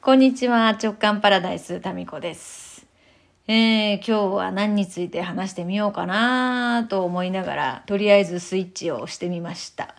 こんにちは、直感パラダイス、タミコです。えー、今日は何について話してみようかなと思いながら、とりあえずスイッチをしてみました。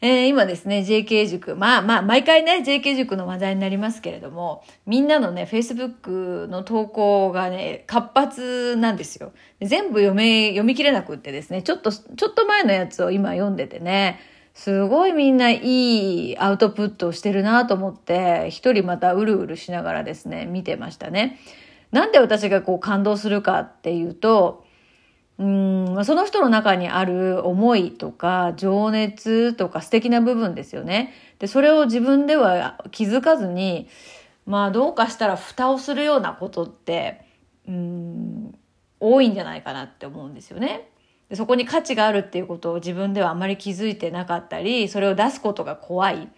えー、今ですね、JK 塾、まあまあ、毎回ね、JK 塾の話題になりますけれども、みんなのね、Facebook の投稿がね、活発なんですよ。全部読め、読み切れなくってですね、ちょっと、ちょっと前のやつを今読んでてね、すごいみんないいアウトプットをしてるなと思って、一人またうるうるしながらですね、見てましたね。なんで私がこう感動するかっていうと、うん、その人の中にある思いとか情熱とか素敵な部分ですよね。で、それを自分では気づかずに、まあどうかしたら蓋をするようなことって、うん、多いんじゃないかなって思うんですよね。そこに価値があるっていうことを自分ではあまり気づいてなかったり、それを出すことが怖い。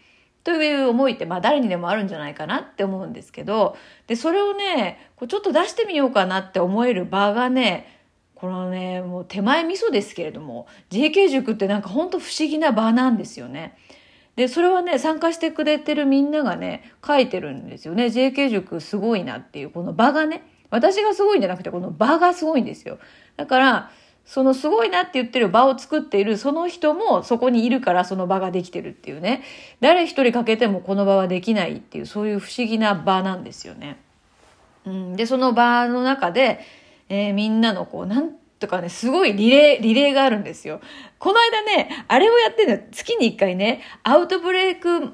という思いって、まあ誰にでもあるんじゃないかなって思うんですけど、で、それをね、こうちょっと出してみようかなって思える場がね、このね、もう手前味噌ですけれども、JK 塾ってなんかほんと不思議な場なんですよね。で、それはね、参加してくれてるみんながね、書いてるんですよね。JK 塾すごいなっていう、この場がね、私がすごいんじゃなくて、この場がすごいんですよ。だから、そのすごいなって言ってる場を作っているその人もそこにいるからその場ができてるっていうね。誰一人かけてもこの場はできないっていうそういう不思議な場なんですよね。うん、で、その場の中で、えーみんなのこう、なんとかね、すごいリレー、リレーがあるんですよ。この間ね、あれをやってるの、月に一回ね、アウトブレイク、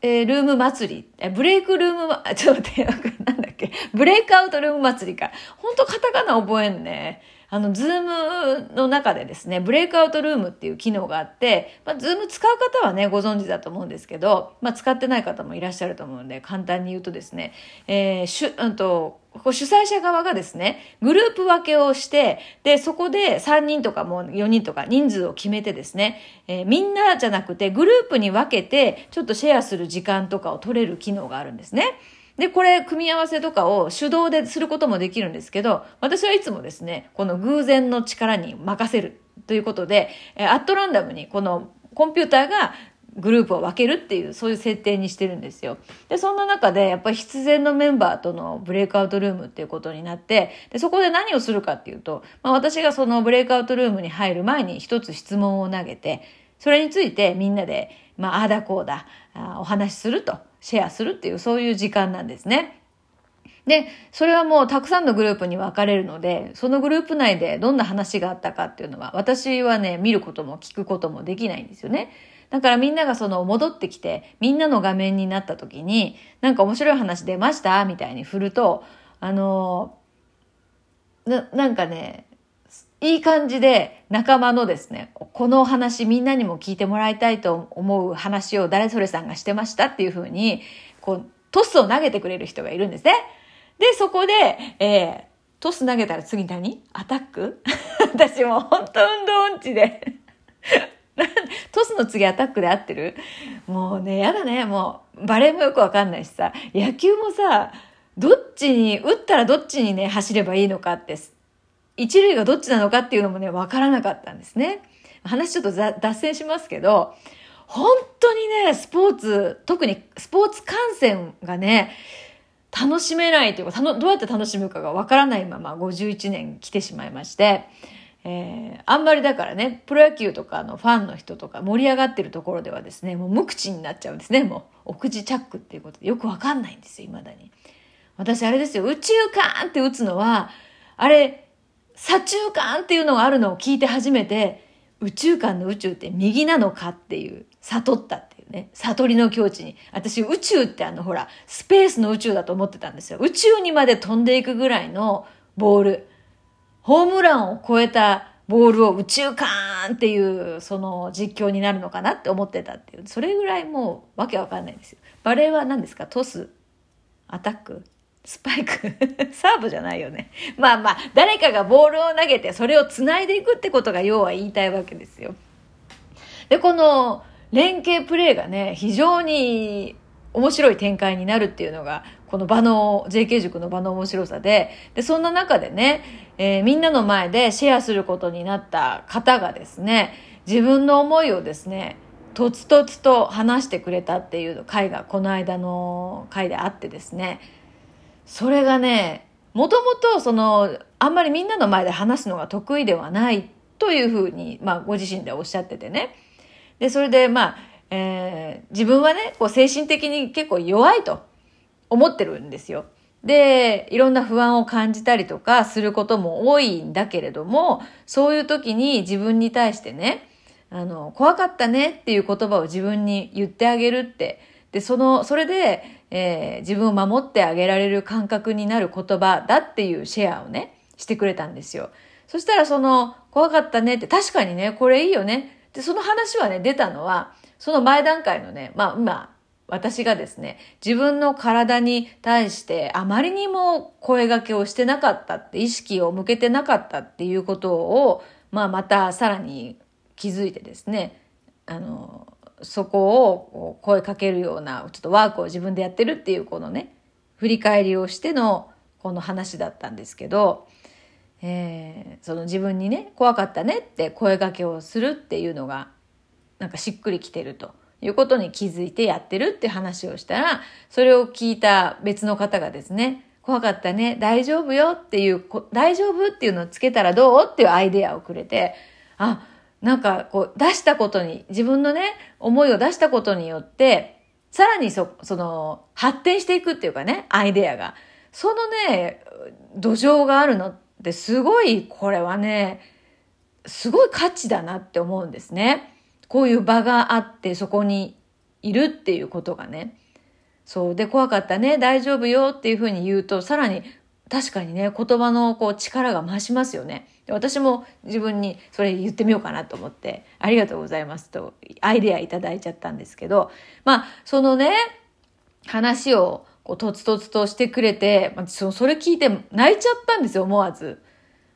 えールーム祭り、ブレイクルームま、ちょっと待って、なんだっけ、ブレイクアウトルーム祭りか。ほんとカタカナ覚えんね。あの、ズームの中でですね、ブレイクアウトルームっていう機能があって、まあ、ズーム使う方はね、ご存知だと思うんですけど、まあ、使ってない方もいらっしゃると思うんで、簡単に言うとですね、えー、しゅ、うんと、こう主催者側がですね、グループ分けをして、で、そこで3人とかも4人とか人数を決めてですね、えーみんなじゃなくてグループに分けて、ちょっとシェアする時間とかを取れる機能があるんですね。で、これ、組み合わせとかを手動ですることもできるんですけど、私はいつもですね、この偶然の力に任せるということで、えアットランダムにこのコンピューターがグループを分けるっていう、そういう設定にしてるんですよ。で、そんな中で、やっぱり必然のメンバーとのブレイクアウトルームっていうことになって、で、そこで何をするかっていうと、まあ私がそのブレイクアウトルームに入る前に一つ質問を投げて、それについてみんなで、まあ、ああだこうだ、あお話しすると、シェアするっていう、そういう時間なんですね。で、それはもうたくさんのグループに分かれるので、そのグループ内でどんな話があったかっていうのは、私はね、見ることも聞くこともできないんですよね。だからみんながその戻ってきて、みんなの画面になった時に、なんか面白い話出ました？みたいに振ると、あのな、なんかね、いい感じで仲間のですね、この話みんなにも聞いてもらいたいと思う話を誰それさんがしてましたっていうふうに、こう、トスを投げてくれる人がいるんですね。で、そこで、えー、トス投げたら次何？アタック？私もう本当運動音痴で。トスの次アタックで合ってる？もうね、やだね。もう、バレーもよくわかんないしさ、野球もさ、どっちに、打ったらどっちにね、走ればいいのかって、一塁がどっちなのかっていうのもね、わからなかったんですね。話ちょっと脱線しますけど、本当にね、スポーツ、特にスポーツ観戦がね、楽しめないというか、どうやって楽しむかがわからないまま51年来てしまいまして、えー、あんまりだからね、プロ野球とかのファンの人とか盛り上がってるところではですね、もう無口になっちゃうんですね。もう、お口チャックっていうことでよくわかんないんですよ、未だに。私あれですよ、宇宙間って打つのは、あれ、左中間っていうのがあるのを聞いて初めて、宇宙間の宇宙って右なのかっていう、悟ったっていうね、悟りの境地に。私宇宙ってあのほら、スペースの宇宙だと思ってたんですよ。宇宙にまで飛んでいくぐらいのボール。ホームランを超えたボールを宇宙間っていう、その実況になるのかなって思ってたっていう。それぐらいもうわけわかんないんですよ。バレーは何ですか？トス？アタック？スパイク サーブじゃないよね。まあまあ、誰かがボールを投げて、それを繋いでいくってことが要は言いたいわけですよ。で、この連携プレーがね、非常に面白い展開になるっていうのが、この場の、JK 塾の場の面白さで、で、そんな中でね、えーみんなの前でシェアすることになった方がですね、自分の思いをですね、とつとつと話してくれたっていう回がこの間の回であってですねそれがねもともとそのあんまりみんなの前で話すのが得意ではないというふうに、まあ、ご自身でおっしゃっててねでそれでまあ、えー、自分はねこう精神的に結構弱いと思ってるんですよ。で、いろんな不安を感じたりとかすることも多いんだけれども、そういう時に自分に対してね、あの、怖かったねっていう言葉を自分に言ってあげるって、で、その、それで、えー、自分を守ってあげられる感覚になる言葉だっていうシェアをね、してくれたんですよ。そしたらその、怖かったねって、確かにね、これいいよね。で、その話はね、出たのは、その前段階のね、まあ今、私がですね、自分の体に対してあまりにも声掛けをしてなかったって、意識を向けてなかったっていうことを、まあまたさらに気づいてですね、あの、そこを声かけるような、ちょっとワークを自分でやってるっていうこのね、振り返りをしてのこの話だったんですけど、えー、その自分にね、怖かったねって声掛けをするっていうのが、なんかしっくりきてると。いうことに気づいてやってるって話をしたら、それを聞いた別の方がですね、怖かったね、大丈夫よっていう、大丈夫っていうのをつけたらどうっていうアイデアをくれて、あ、なんかこう出したことに、自分のね、思いを出したことによって、さらにそ、その、発展していくっていうかね、アイデアが。そのね、土壌があるのってすごい、これはね、すごい価値だなって思うんですね。こういう場があってそこにいるっていうことがね。そう。で、怖かったね、大丈夫よっていうふうに言うと、さらに確かにね、言葉のこう力が増しますよね。私も自分にそれ言ってみようかなと思って、ありがとうございますと、アイデアいただいちゃったんですけど、まあ、そのね、話をこうとつとつとしてくれて、そそれ聞いて泣いちゃったんですよ、思わず。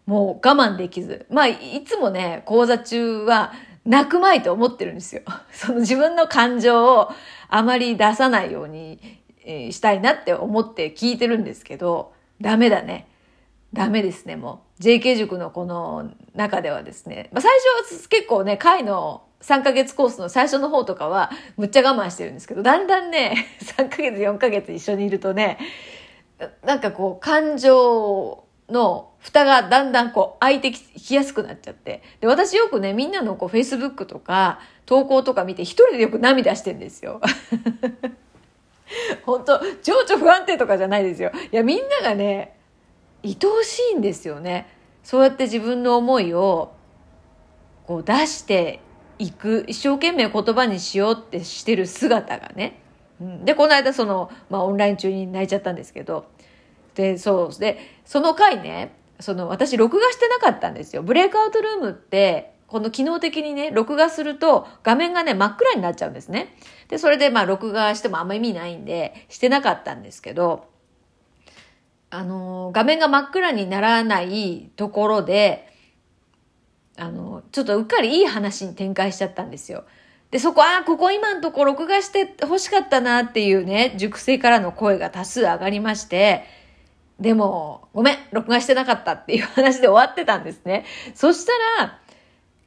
もう我慢できず。まあ、いつもね、講座中は、泣くまいと思ってるんですよ。その自分の感情をあまり出さないようにしたいなって思って聞いてるんですけど、ダメだね。ダメですね、もう。JK 塾のこの中ではですね、まあ、最初は結構ね、会の3ヶ月コースの最初の方とかはむっちゃ我慢してるんですけど、だんだんね、3ヶ月、4ヶ月一緒にいるとね、なんかこう、感情の蓋がだんだんこう開いてきやすくなっちゃって。で、私よくね、みんなのこう Facebook とか投稿とか見て一人でよく涙してんですよ。本当情緒不安定とかじゃないですよ。いや、みんながね、愛おしいんですよね。そうやって自分の思いをこう出していく、一生懸命言葉にしようってしてる姿がね。うん、で、この間その、まあオンライン中に泣いちゃったんですけど、で、そう。で、その回ね、その私録画してなかったんですよ。ブレイクアウトルームって、この機能的にね、録画すると画面がね、真っ暗になっちゃうんですね。で、それでまあ録画してもあんま意味ないんで、してなかったんですけど、あのー、画面が真っ暗にならないところで、あのー、ちょっとうっかりいい話に展開しちゃったんですよ。で、そこ、ああ、ここ今んとこ録画して欲しかったなっていうね、熟成からの声が多数上がりまして、でも、ごめん、録画してなかったっていう話で終わってたんですね。そしたら、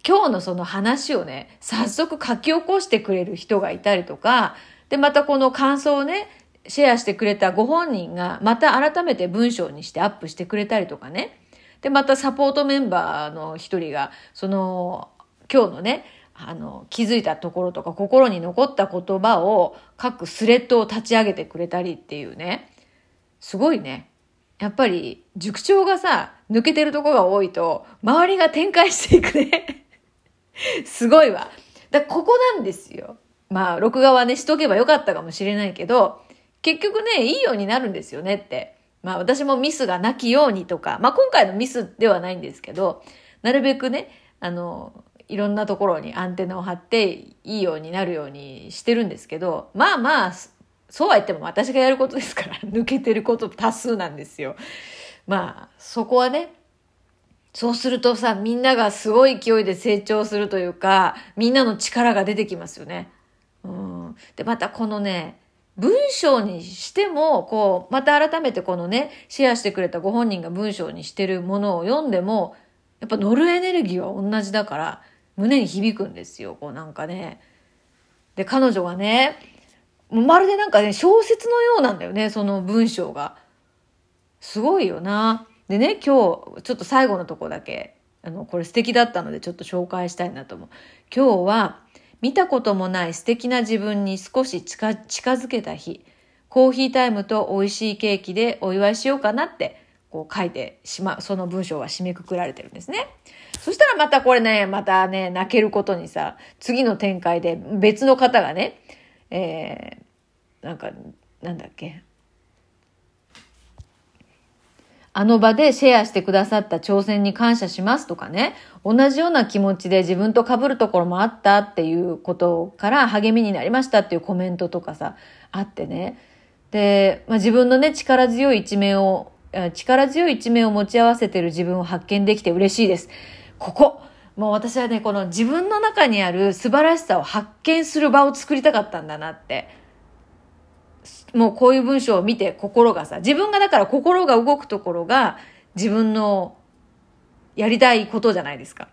今日のその話をね、早速書き起こしてくれる人がいたりとか、で、またこの感想をね、シェアしてくれたご本人が、また改めて文章にしてアップしてくれたりとかね。で、またサポートメンバーの一人が、その、今日のね、あの、気づいたところとか心に残った言葉を書くスレッドを立ち上げてくれたりっていうね。すごいね。やっぱり塾長がさ、抜けてるとこが多いと、周りが展開していくね。すごいわ。だここなんですよ。まあ、録画はね、しとけばよかったかもしれないけど、結局ね、いいようになるんですよねって。まあ、私もミスがなきようにとか、まあ、今回のミスではないんですけど、なるべくね、あの、いろんなところにアンテナを張っていいようになるようにしてるんですけど、まあまあ、そうは言っても私がやることですから、抜けてること多数なんですよ。まあ、そこはね、そうするとさ、みんながすごい勢いで成長するというか、みんなの力が出てきますよね。うん。で、またこのね、文章にしても、こう、また改めてこのね、シェアしてくれたご本人が文章にしてるものを読んでも、やっぱ乗るエネルギーは同じだから、胸に響くんですよ。こうなんかね、で、彼女がね、まるでなんかね、小説のようなんだよね、その文章が。すごいよな。でね、今日、ちょっと最後のとこだけ、あの、これ素敵だったのでちょっと紹介したいなと思う。今日は、見たこともない素敵な自分に少し近づけた日、コーヒータイムと美味しいケーキでお祝いしようかなってこう書いてしまう、その文章が締めくくられてるんですね。そしたらまたこれね、またね、泣けることにさ、次の展開で別の方がね、えー、なんか、なんだっけ、あの場でシェアしてくださった挑戦に感謝しますとかね、同じような気持ちで自分と被るところもあったっていうことから励みになりましたっていうコメントとかさ、あってね。で、まあ、自分のね、力強い一面を、力強い一面を持ち合わせてる自分を発見できて嬉しいです。ここもう私はね、この自分の中にある素晴らしさを発見する場を作りたかったんだなってもうこういう文章を見て心がさ、自分がだから心が動くところが自分のやりたいことじゃないですか。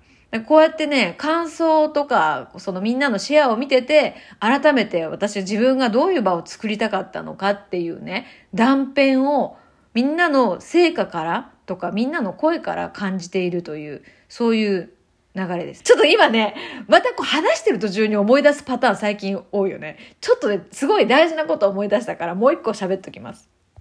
こうやってね、感想とか、そのみんなのシェアを見てて、改めて私は自分がどういう場を作りたかったのかっていうね、断片をみんなの成果からとか、みんなの声から感じているという、そういう流れです。ちょっと今ね、またこう話してる途中に思い出すパターン最近多いよね。ちょっとね、すごい大事なこと思い出したからもう一個喋っときます。